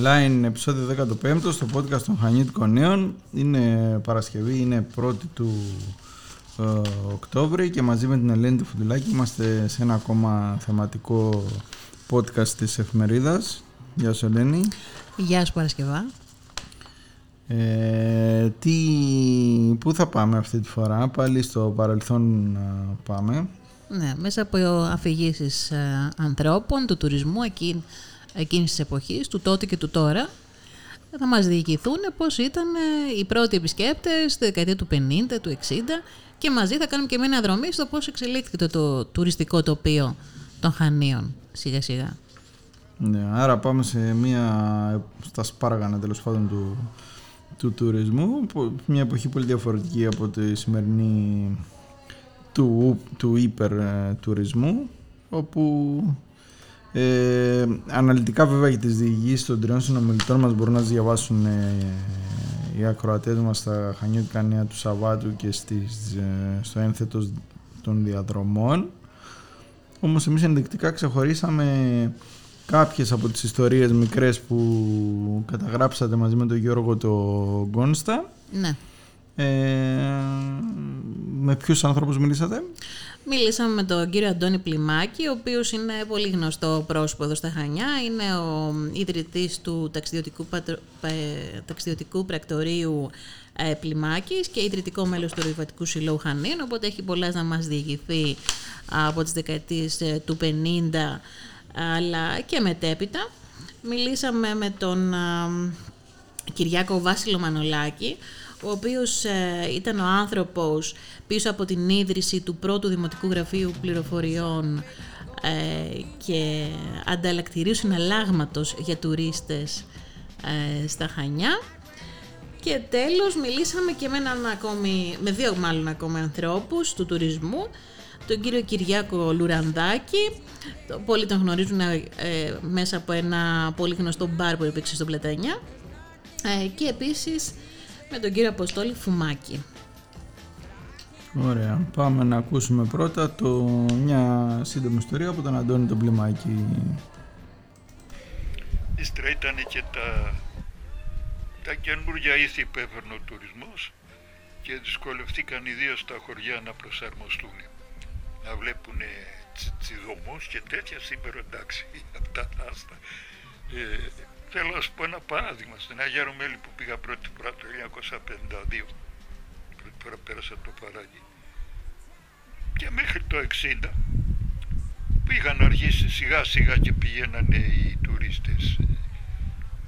Online επεισόδιο 15 στο podcast των Χανιώτικων Νέων. Είναι Παρασκευή, είναι 1η του ε, Οκτώβρη και μαζί με την Ελένη του Φουντουλάκη είμαστε σε ένα ακόμα θεματικό podcast της εφημερίδας. Γεια σου Ελένη. Γεια σου Παρασκευά. Ε, τι, πού θα πάμε αυτή τη φορά, πάλι στο παρελθόν να πάμε. Ναι, μέσα από αφηγήσεις ανθρώπων, του τουρισμού εκείνης, εκείνης της εποχής, του τότε και του τώρα, θα μας διοικηθούν πώς ήταν ε, οι πρώτοι επισκέπτες στη δεκαετία του 50, του 60 και μαζί θα κάνουμε και μια αναδρομή στο πώς εξελίχθηκε το, το τουριστικό τοπίο των Χανίων σιγά σιγά. Ναι, άρα πάμε σε μια, στα σπάργανα τέλος πάντων του, του τουρισμού, που- μια εποχή πολύ διαφορετική από τη σημερινή του, του υπερ ε, τουρισμού, όπου ε, αναλυτικά βέβαια για τις διηγήσεις των τριών συνομιλητών μας μπορούν να τις διαβάσουν ε, οι ακροατές μας στα Χανιώτικα Νέα του Σαββάτου και στις, ε, στο ένθετος των διαδρομών. Όμως εμείς ενδεικτικά ξεχωρίσαμε κάποιες από τις ιστορίες μικρές που καταγράψατε μαζί με τον Γιώργο το Γκόνστα. Ναι. Ε, με ποιους ανθρώπους μιλήσατε; Μιλήσαμε με τον κύριο Αντώνη Πλημάκη, ο οποίος είναι πολύ γνωστό πρόσωπο εδώ στα Χανιά. Είναι ο ιδρυτής του ταξιδιωτικού, πατρο- πε- ταξιδιωτικού πρακτορείου ε, Πλημάκης και ιδρυτικό μέλος του Ρηβατικού Συλλόγου Χανίων, οπότε έχει πολλά να μας διηγηθεί από τις δεκαετίες ε, του 50 αλλά και μετέπειτα. Μιλήσαμε με τον α, Κυριάκο Βάσιλο Μανολάκη, ο οποίος ε, ήταν ο άνθρωπος πίσω από την ίδρυση του πρώτου Δημοτικού Γραφείου Πληροφοριών ε, και ανταλλακτηρίου συναλλάγματος για τουρίστες ε, στα Χανιά. Και τέλος μιλήσαμε και με, έναν ακόμη, με δύο μάλλον ακόμα ανθρώπους του τουρισμού, τον κύριο Κυριάκο Λουρανδάκη, το- πολλοί τον γνωρίζουν ε, μέσα από ένα πολύ γνωστό μπαρ που υπήρξε στο Πλατανιά, ε, και επίσης με τον κύριο Αποστόλη Φουμάκη. Ωραία. Πάμε να ακούσουμε πρώτα το, μια σύντομη ιστορία από τον Αντώνη τον Πλημάκη. Ύστερα ήταν και τα, τα καινούργια ήθη που έφερνε ο τουρισμός και δυσκολευτήκαν ιδίως τα χωριά να προσαρμοστούν. Να βλέπουν τσιδωμούς και τέτοια σήμερα εντάξει αυτά τα άστα. Ε, θέλω να σου πω ένα παράδειγμα. Στην Αγία Ρωμέλη που πήγα πρώτη φορά το 1952 πρώτη φορά πέρασα το παράγει και μέχρι το 60 που είχαν αρχίσει σιγά σιγά και πηγαίνανε οι τουρίστες.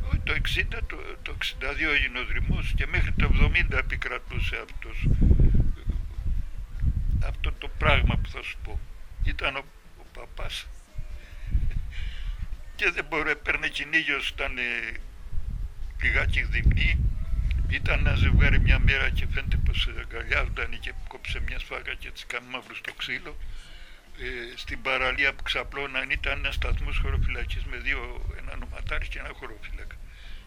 Όχι, Το 60, το, το 62 έγινε ο δρυμός και μέχρι το 70 επικρατούσε αυτός, αυτό το πράγμα που θα σου πω. Ήταν ο, ο παπάς και δεν μπορεί, έπαιρνε κυνήγιος, ήταν ε, λιγάκι δειμνή. Ήταν ένα ζευγάρι μια μέρα και φαίνεται πως αγκαλιάζονταν και κόψε μια σφάγα και έτσι κάνει μαύρο στο ξύλο ε, στην παραλία που ξαπλώναν ήταν ένα σταθμός χωροφυλακής με δύο, ένα νοματάρι και ένα χωροφύλακα.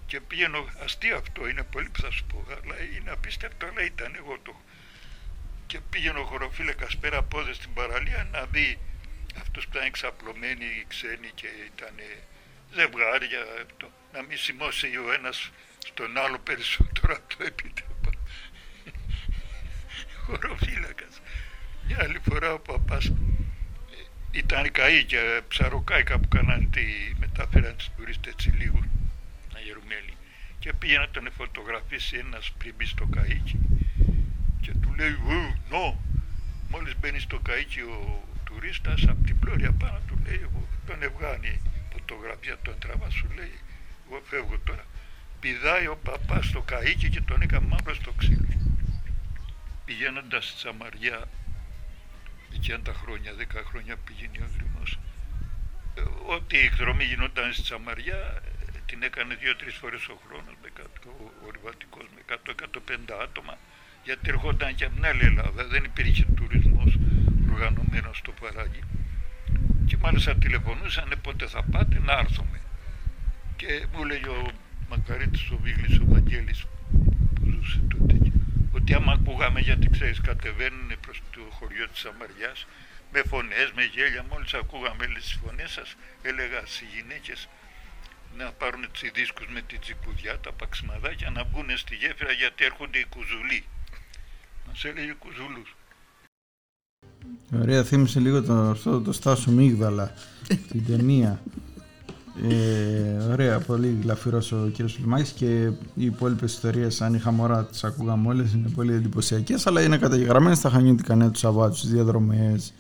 Και πήγαινε, αστείο αυτό είναι πολύ που θα σου πω, αλλά είναι απίστευτο, αλλά ήταν εγώ το. Και πήγαινε ο χωροφύλακας πέρα από όδες στην παραλία να δει αυτού που ήταν εξαπλωμένοι οι ξένοι και ήταν ζευγάρια, αυτό, να μην σημώσει ο ένας στον άλλο περισσότερο από το επίτρεπο. Χωροφύλακας. Μια άλλη φορά ο παπάς ήταν καΐκια, ψαροκάικα που κάναν τη, μεταφέραν τους τουρίστες έτσι λίγο, Αγερομέλη. Και πήγε να τον φωτογραφίσει ένας πριν μπει στο καΐκι και του λέει «Ου, νο». Μόλις μπαίνει στο καΐκι ο τουρίστας από την πλώρια πάνω του λέει εγώ τον ευγάνει φωτογραφία τον τραβά σου λέει εγώ φεύγω τώρα. Πηδάει ο παπάς στο καΐκι και τον έκαμε μαύρο στο ξύλο. Πηγαίνοντας στη Σαμαριά εκείνα τα χρόνια, 10 χρόνια πήγαινε ο δρυμός. Ε, Ό,τι η εκδρομή γινόταν στη Σαμαριά ε, την έκανε δύο-τρεις φορές ο χρόνος με κάτω, ο, ο Ριβατικός με 100-150 άτομα γιατί ερχόταν και από την άλλη Ελλάδα, δεν υπήρχε τουρισμός οργανωμένος στο παράγει. Και μάλιστα τηλεφωνούσαν πότε θα πάτε να έρθουμε. Και μου λέει ο Μακ- Μακαρίτης ο Βίγλης ο Βαγγέλης που ζούσε τότε ότι άμα ακούγαμε γιατί ξέρεις κατεβαίνουν προς το χωριό της Αμαριάς με φωνές, με γέλια, μόλις ακούγαμε τις φωνές σας έλεγα στις γυναίκες να πάρουν τις δίσκους με την τσιπουδιά, τα παξιμαδάκια να μπουν στη γέφυρα γιατί έρχονται οι κουζουλοί. Μας έλεγε κουζουλούς. Ωραία, θύμισε λίγο το, αυτό το Στάσο Μίγδαλα, την ταινία. Ε, ωραία, πολύ γλαφυρός ο κύριος Λιμάκης και οι υπόλοιπες ιστορίες αν είχα μωρά τις ακούγαμε όλες είναι πολύ εντυπωσιακές, αλλά είναι καταγεγραμμένες στα Χανιώτικα νέα τους Σαββάτου στις διαδρομές.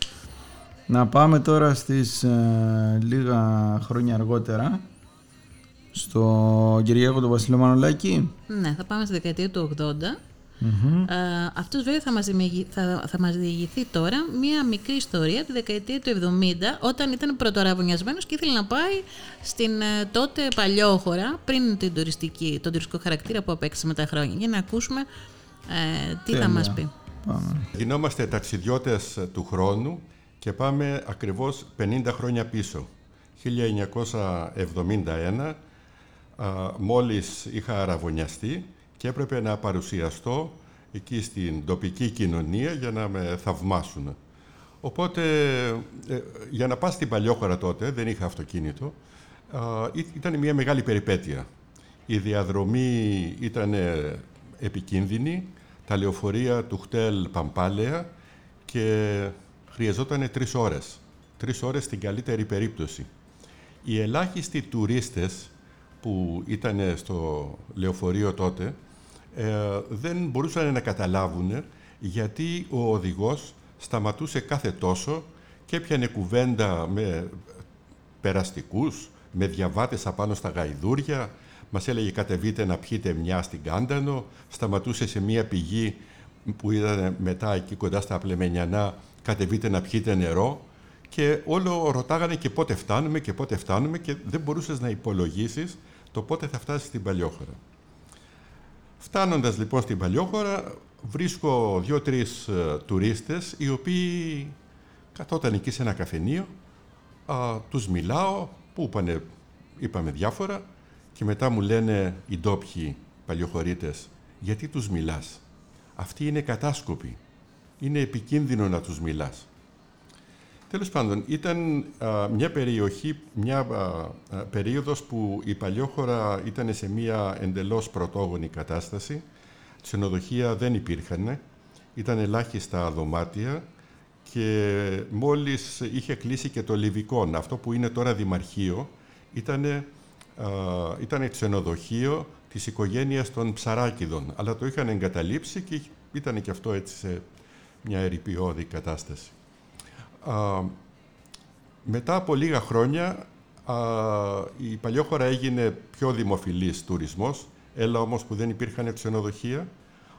Να πάμε τώρα στις ε, λίγα χρόνια αργότερα στο Κυριάκο του Βασίλειο Μανολάκη. Ναι, θα πάμε στη δεκαετία του 80 Mm-hmm. Ε, αυτός βέβαια θα μας, θα, θα μας διηγηθεί τώρα μία μικρή ιστορία τη δεκαετία του 70 όταν ήταν πρωτοραβωνιασμένος και ήθελε να πάει στην ε, τότε παλιόχώρα πριν την τουριστική, τον τουριστικό χαρακτήρα που απέκτησε με τα χρόνια για να ακούσουμε ε, τι θα μας πει. Πάμε. Γινόμαστε ταξιδιώτες του χρόνου και πάμε ακριβώς 50 χρόνια πίσω. 1971 μόλις είχα αραβωνιαστεί και έπρεπε να παρουσιαστώ εκεί στην τοπική κοινωνία για να με θαυμάσουν. Οπότε, ε, για να πας στην Παλιόχώρα τότε, δεν είχα αυτοκίνητο, ήταν μια μεγάλη περιπέτεια. Η διαδρομή ήταν επικίνδυνη, τα λεωφορεία του χτέλ Παμπάλαια και χρειαζόταν τρεις ώρες. Τρεις ώρες στην καλύτερη περίπτωση. Οι ελάχιστοι τουρίστες που ήταν στο λεωφορείο τότε ε, δεν μπορούσαν να καταλάβουν γιατί ο οδηγός σταματούσε κάθε τόσο και έπιανε κουβέντα με περαστικούς, με διαβάτες απάνω στα γαϊδούρια, μας έλεγε κατεβείτε να πιείτε μια στην Κάντανο, σταματούσε σε μια πηγή που ήταν μετά εκεί κοντά στα Πλεμενιανά, κατεβείτε να πιείτε νερό και όλο ρωτάγανε και πότε φτάνουμε και πότε φτάνουμε και δεν μπορούσες να υπολογίσεις το πότε θα φτάσεις στην Παλιόχώρα. Φτάνοντας λοιπόν στην Παλιόχώρα, βρίσκω δύο-τρεις ε, τουρίστες οι οποίοι καθόταν εκεί σε ένα καφενείο, α, τους μιλάω, που είπανε, είπαμε διάφορα και μετά μου λένε οι ντόπιοι παλιοχωρίτες, γιατί τους μιλάς; Αυτοί είναι κατάσκοποι. Είναι επικίνδυνο να τους μιλάς. Τέλος πάντων, ήταν μια περιοχή, μια α, περίοδος που η Παλιόχώρα ήταν σε μια εντελώς πρωτόγονη κατάσταση. Ξενοδοχεία δεν υπήρχαν, ήταν ελάχιστα δωμάτια και μόλις είχε κλείσει και το Λιβικό, αυτό που είναι τώρα Δημαρχείο, ήταν, ήταν ξενοδοχείο της οικογένειας των Ψαράκιδων, αλλά το είχαν εγκαταλείψει και ήταν και αυτό έτσι σε μια ερυπιώδη κατάσταση μετά από λίγα χρόνια α, η Παλιόχώρα έγινε πιο δημοφιλής τουρισμός, έλα όμως που δεν υπήρχαν ξενοδοχεία,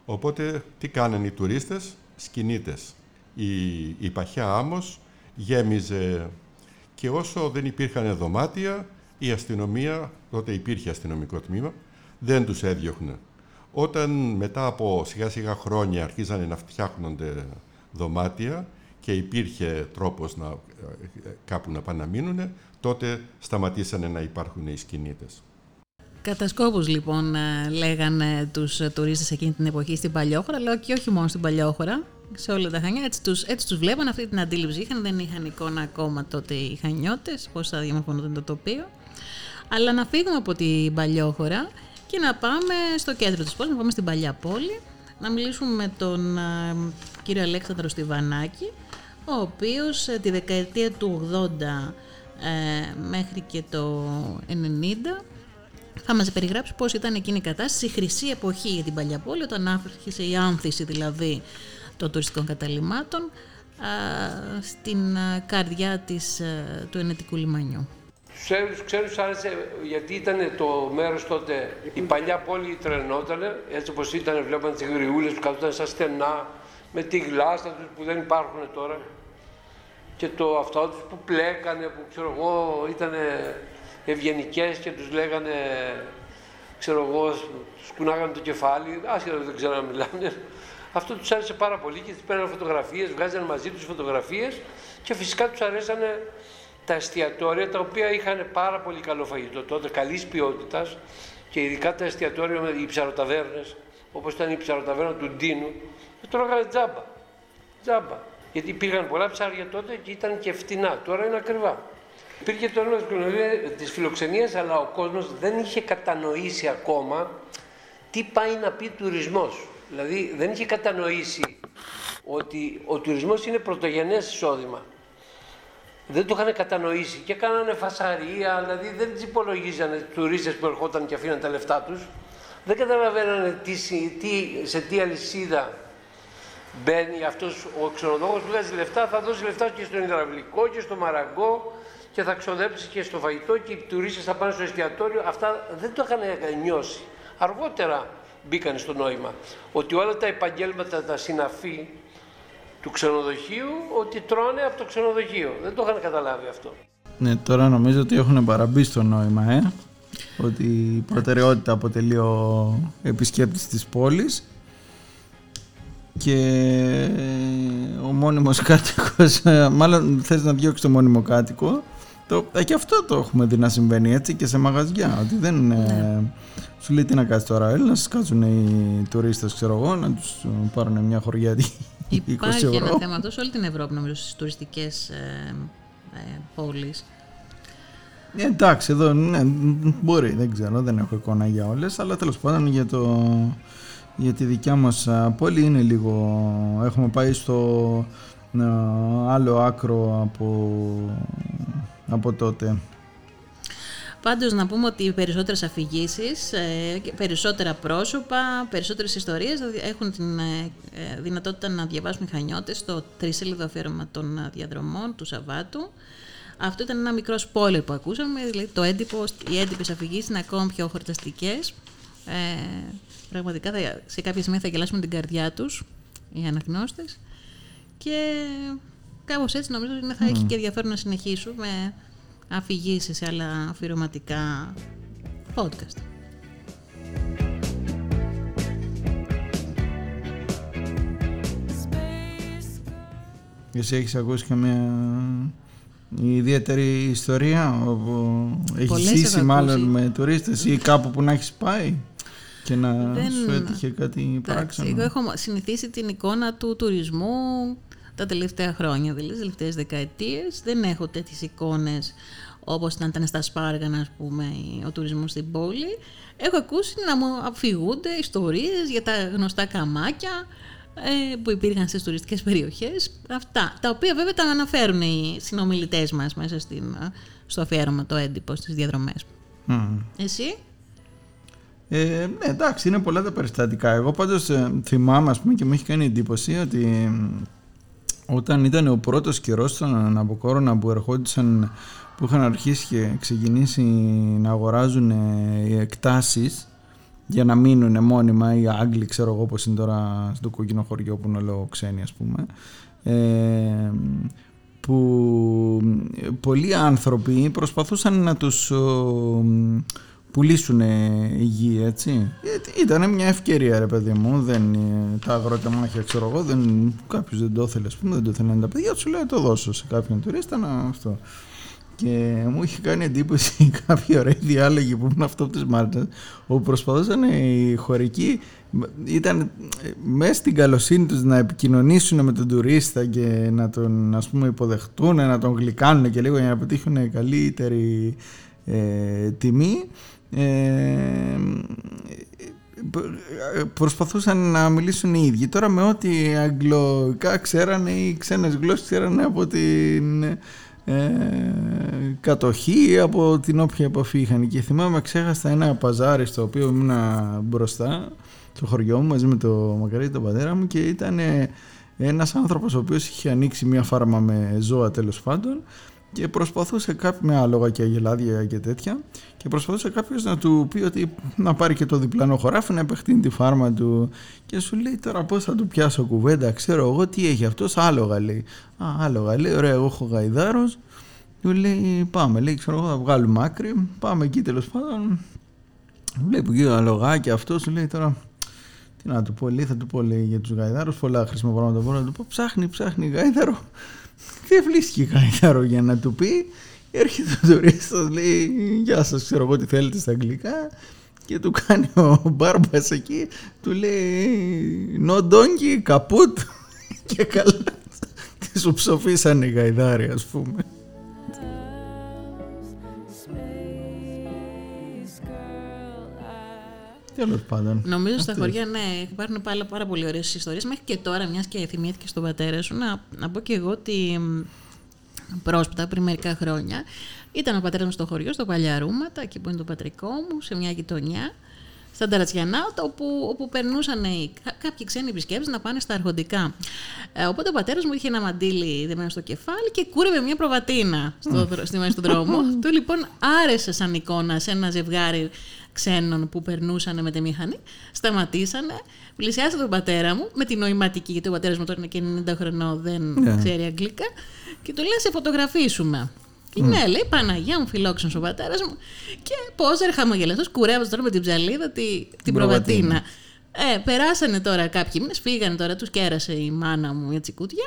οπότε τι κάνανε οι τουρίστες, σκηνίτες. Η, η Παχιά Άμμος γέμιζε και όσο δεν υπήρχαν δωμάτια, η αστυνομία, τότε υπήρχε αστυνομικό τμήμα, δεν τους έδιωχνε. Όταν μετά από σιγά σιγά χρόνια αρχίζανε να φτιάχνονται δωμάτια, και υπήρχε τρόπος να, ε, κάπου να πάνε να μείνουν, τότε σταματήσανε να υπάρχουν οι σκηνίτες. Κατά σκόπους λοιπόν ε, λέγανε τους τουρίστες εκείνη την εποχή στην Παλιόχώρα, αλλά και όχι μόνο στην Παλιόχώρα, σε όλα τα Χανιά. Έτσι τους, έτσι τους βλέπαν, αυτή την αντίληψη είχαν, δεν είχαν εικόνα ακόμα τότε οι Χανιώτες, πώς θα διαμορφωνόταν το τοπίο. Αλλά να φύγουμε από την Παλιόχώρα και να πάμε στο κέντρο της πόλης, να πάμε στην Παλιά Πόλη, να μιλήσουμε με τον ε, κύριο Αλέξανδρο Στιβανάκη, ο οποίος ε, τη δεκαετία του 80 ε, μέχρι και το 90 θα μας περιγράψει πώς ήταν εκείνη η κατάσταση, η χρυσή εποχή για την παλιά πόλη, όταν άρχισε η άνθηση δηλαδή των τουριστικών καταλήμματων στην καρδιά της, του ενετικού λιμανιού. Ξέρεις, ξέρεις άρεσε γιατί ήταν το μέρος τότε, η παλιά πόλη τρενότανε, έτσι όπως ήταν βλέπαν τις γριούλες που καθόταν σαν στενά, με τη γλάστα τους που δεν υπάρχουν τώρα και το αυτό τους που πλέκανε, που ξέρω εγώ ήταν ευγενικές και τους λέγανε, ξέρω εγώ, σκουνάγανε το κεφάλι, άσχετα δεν ξέρω να μιλάνε. Αυτό τους άρεσε πάρα πολύ και τις παίρνανε φωτογραφίες, βγάζανε μαζί τους φωτογραφίες και φυσικά τους αρέσανε τα εστιατόρια τα οποία είχαν πάρα πολύ καλό φαγητό τότε, καλής ποιότητας και ειδικά τα εστιατόρια με οι ψαροταβέρνες, όπως ήταν η ψαροταβέρνα του Ντίνου, δεν τρώγανε τζάμπα. Τζάμπα. Γιατί πήγαν πολλά ψάρια τότε και ήταν και φτηνά. Τώρα είναι ακριβά. Υπήρχε το όνομα της φιλοξενίας, αλλά ο κόσμος δεν είχε κατανοήσει ακόμα τι πάει να πει τουρισμός. Δηλαδή δεν είχε κατανοήσει ότι ο τουρισμός είναι πρωτογενές εισόδημα. Δεν το είχαν κατανοήσει και κάνανε φασαρία, δηλαδή δεν τις υπολογίζανε τους τουρίστες που ερχόταν και αφήναν τα λεφτά τους. Δεν καταλαβαίνανε τι, τι, σε τι αλυσίδα μπαίνει αυτός ο ξενοδόχος που βγάζει λεφτά, θα δώσει λεφτά και στον υδραυλικό και στο μαραγκό και θα ξοδέψει και στο φαγητό και οι τουρίστες θα πάνε στο εστιατόριο. Αυτά δεν το είχαν νιώσει. Αργότερα μπήκαν στο νόημα. Ότι όλα τα επαγγέλματα, τα συναφή του ξενοδοχείου, ότι τρώνε από το ξενοδοχείο. Δεν το είχαν καταλάβει αυτό. Ναι, τώρα νομίζω ότι έχουν παραμπεί στο νόημα, ε. Ότι η προτεραιότητα αποτελεί ο επισκέπτης της πόλης και ο μόνιμος κάτοικος, ε, μάλλον θες να διώξεις το μόνιμο κάτοικο, το, ε, και αυτό το έχουμε δει να συμβαίνει έτσι και σε μαγαζιά, ότι δεν ναι. σου λέει τι να κάτσει τώρα, έλα να σας κάτσουν οι τουρίστες, ξέρω εγώ, να τους πάρουν μια χωριά 20 Υπάρχει ευρώ. ένα θέμα αυτό σε όλη την Ευρώπη, νομίζω, στις τουριστικές ε, ε, πόλεις. Ε, εντάξει, εδώ ναι, μπορεί, δεν ξέρω, δεν έχω εικόνα για όλες, αλλά τέλος πάντων για, το, για τη δικιά μας α, πόλη είναι λίγο, έχουμε πάει στο α, άλλο άκρο από, από τότε. Πάντως να πούμε ότι οι περισσότερες αφηγήσεις, ε, και περισσότερα πρόσωπα, περισσότερες ιστορίες έχουν την ε, ε, δυνατότητα να διαβάσουν οι χανιώτες στο τρισέλιδο αφιέρωμα των ε, διαδρομών του Σαββάτου. Αυτό ήταν ένα μικρό spoiler που ακούσαμε, δηλαδή το έντυπο, οι έντυπες αφηγήσεις είναι ακόμα πιο χορταστικές. Ε, πραγματικά θα, σε κάποια σημεία θα γελάσουμε την καρδιά τους οι αναγνώστες και κάπως έτσι νομίζω ότι θα έχει και ενδιαφέρον να συνεχίσουμε αφηγήσεις σε άλλα αφιερωματικά podcast. Εσύ έχεις ακούσει και μια ιδιαίτερη ιστορία όπου έχεις Πολλές ζήσει έχω μάλλον ακούσει. με τουρίστες ή κάπου που να έχεις πάει; Και να Δεν- σου έτυχε κάτι Εντάξει, παράξενο. εγώ έχω συνηθίσει την εικόνα του τουρισμού τα τελευταία χρόνια, δηλαδή τις τελευταίες δεκαετίες. Δεν έχω τέτοιες εικόνες όπως ήταν, ήταν στα Σπάργανα, ας πούμε, ο τουρισμός στην πόλη. Έχω ακούσει να μου αφηγούνται ιστορίες για τα γνωστά καμάκια ε, που υπήρχαν στις τουριστικές περιοχές. Αυτά, τα οποία βέβαια τα αναφέρουν οι συνομιλητές μας μέσα στην, στο αφιέρωμα, το έντυπο στις διαδρομές. Μμμ. Εσύ; Ε, ναι, εντάξει, είναι πολλά τα περιστατικά. Εγώ πάντως ε, θυμάμαι, ας πούμε, και μου έχει κάνει εντύπωση ότι μ, όταν ήταν ο πρώτος καιρός στον Ναμποκόρονα που ερχόντουσαν, που είχαν αρχίσει και ξεκινήσει να αγοράζουν ε, οι εκτάσεις για να μείνουν μόνιμα οι Άγγλοι, ξέρω εγώ πώς είναι τώρα στο κόκκινο χωριό που είναι όλο ξένοι ας πούμε, ε, που ε, πολλοί άνθρωποι προσπαθούσαν να τους ο, πουλήσουν γη, έτσι. Ήταν μια ευκαιρία, ρε παιδί μου. Δεν, ε, τα αγροτεμάχια, ξέρω εγώ, δεν, κάποιος δεν το ήθελε, ας πούμε, δεν το ήθελαν τα παιδιά τους, λέει το δώσω σε κάποιον τουρίστα να αυτό. Και μου είχε κάνει εντύπωση κάποιοι ωραίοι διάλογοι που ήμουν αυτό από τις Μάρτες όπου προσπαθούσαν οι χωρικοί ήταν μέσα στην καλοσύνη τους να επικοινωνήσουν με τον τουρίστα και να τον ας πούμε υποδεχτούν, να τον γλυκάνουν και λίγο για να πετύχουν καλύτερη ε, τιμή ε, προσπαθούσαν να μιλήσουν οι ίδιοι. Τώρα με ό,τι αγγλικά ξέρανε ή ξένες γλώσσες ξέρανε από την ε, κατοχή από την όποια επαφή είχαν. Και θυμάμαι ξέχασα ένα παζάρι στο οποίο ήμουν μπροστά στο χωριό μου μαζί με το Μακαρίτη τον πατέρα μου και ήταν ένας άνθρωπος ο οποίος είχε ανοίξει μια φάρμα με ζώα τέλος πάντων και προσπαθούσε κάποιο με άλογα και αγελάδια και τέτοια και προσπαθούσε κάποιος να του πει ότι να πάρει και το διπλανό χωράφι να επεκτείνει τη φάρμα του. Και σου λέει τώρα πώς θα του πιάσω κουβέντα ξέρω εγώ τι έχει αυτός άλογα λέει α άλογα λέει ωραία εγώ έχω γαϊδάρος του λέει πάμε λέει ξέρω εγώ θα βγάλουμε άκρη πάμε εκεί τέλος πάντων βλέπει εκεί αλογάκι αυτός σου λέει τώρα τι να του πω λέει θα του πω λέει για τους γαϊδάρους πολλά χρήσιμα πράγματα μπορώ να του πω ψάχνει ψάχνει γάιδαρο δεν βρίσκει γάιδαρο για να του πει. Έρχεται ο τουρίστας λέει γεια σας ξέρω εγώ τι θέλετε στα αγγλικά και του κάνει ο Μπάρμπας εκεί, του λέει «No donkey, καπούτ» και καλά τη σου ψοφίσανε οι γαϊδάροι ας πούμε. Τέλος πάντων. Νομίζω στα Αυτές. χωριά, ναι, υπάρχουν πάρα, πάρα πολύ ωραίες ιστορίες. Μέχρι και τώρα, μιας και θυμήθηκε στον πατέρα σου, να, να πω και εγώ ότι μ, πρόσφατα, πριν μερικά χρόνια, ήταν ο πατέρας μου στο χωριό, στο Παλιαρούματα, εκεί που είναι το πατρικό μου, σε μια γειτονιά, στα Ταρατσιανά, όπου, όπου περνούσαν οι, κα- κάποιοι ξένοι επισκέπτες να πάνε στα αρχοντικά. Ε, οπότε ο πατέρας μου είχε ένα μαντίλι δεμένο στο κεφάλι και κούρευε μια προβατίνα στο, δρο- στη μέση του δρόμου. Αυτό λοιπόν άρεσε σαν εικόνα σε ένα ζευγάρι ξένων που περνούσαν με τη μηχανή. Σταματήσανε, πλησιάσαν τον πατέρα μου με την νοηματική, γιατί ο πατέρας μου τώρα είναι και 90 χρονών, δεν Ναι. ξέρει αγγλικά, και του λέει: Σε φωτογραφίσουμε. Και ναι, λέει Παναγία μου, φιλόξενος ο πατέρας μου. Και πόζερ χαμογελαστό, κουρεύοντας τώρα με την ψαλίδα τη, την προβατίνα. προβατίνα. Ε, περάσανε τώρα κάποιοι μήνες, φύγανε τώρα, τους κέρασε η μάνα μου για τσικούτια.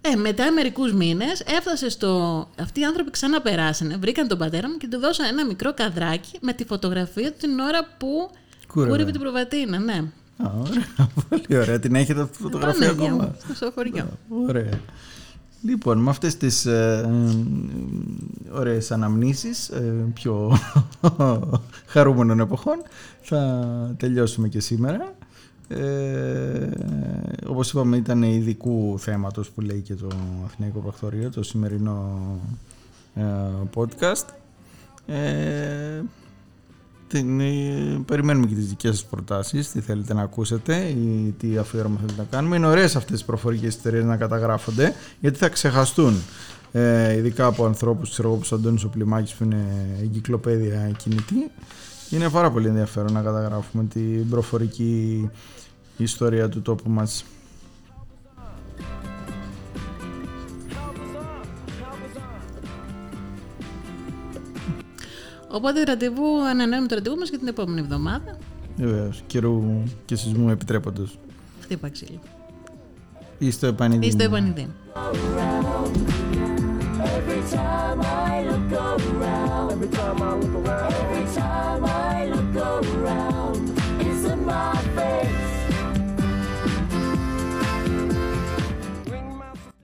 Ε, μετά μερικούς μήνες έφτασε στο. Αυτοί οι άνθρωποι ξαναπεράσανε, βρήκαν τον πατέρα μου και του δώσαν ένα μικρό καδράκι με τη φωτογραφία του την ώρα που Κούρευε. κούρευε την προβατίνα. Ναι. Α, ωραία, πολύ ωραία. Την έχετε αυτή τη φωτογραφία Παναγία ακόμα; μου, στο χωριό. Ωραία. Λοιπόν, με αυτές τις ε, ε, ωραίες αναμνήσεις ε, πιο χαρούμενων εποχών θα τελειώσουμε και σήμερα. Ε, όπως είπαμε ήταν ειδικού θέματος που λέει και το Αθηναϊκό Πρακτορείο, το σημερινό ε, podcast. Ε, την, ε, περιμένουμε και τις δικές σας προτάσεις, τι θέλετε να ακούσετε ή τι αφιέρωμα θέλετε να κάνουμε. Είναι ωραίες αυτές τις προφορικές ιστορίες να καταγράφονται, γιατί θα ξεχαστούν. Ε, ειδικά από ανθρώπους, ξέρω εγώ, όπως ο Αντώνης ο Πλημάκης που είναι εγκυκλοπαίδεια κινητή. Είναι πάρα πολύ ενδιαφέρον να καταγράφουμε την προφορική ιστορία του τόπου μας. Οπότε ραντεβού, ανανέουμε το ραντεβού μας για την επόμενη εβδομάδα. Βεβαίως, καιρού και σεισμού επιτρέποντος. Χτύπα ξύλο. Ή στο επανειδή. Ή στο επανειδή. around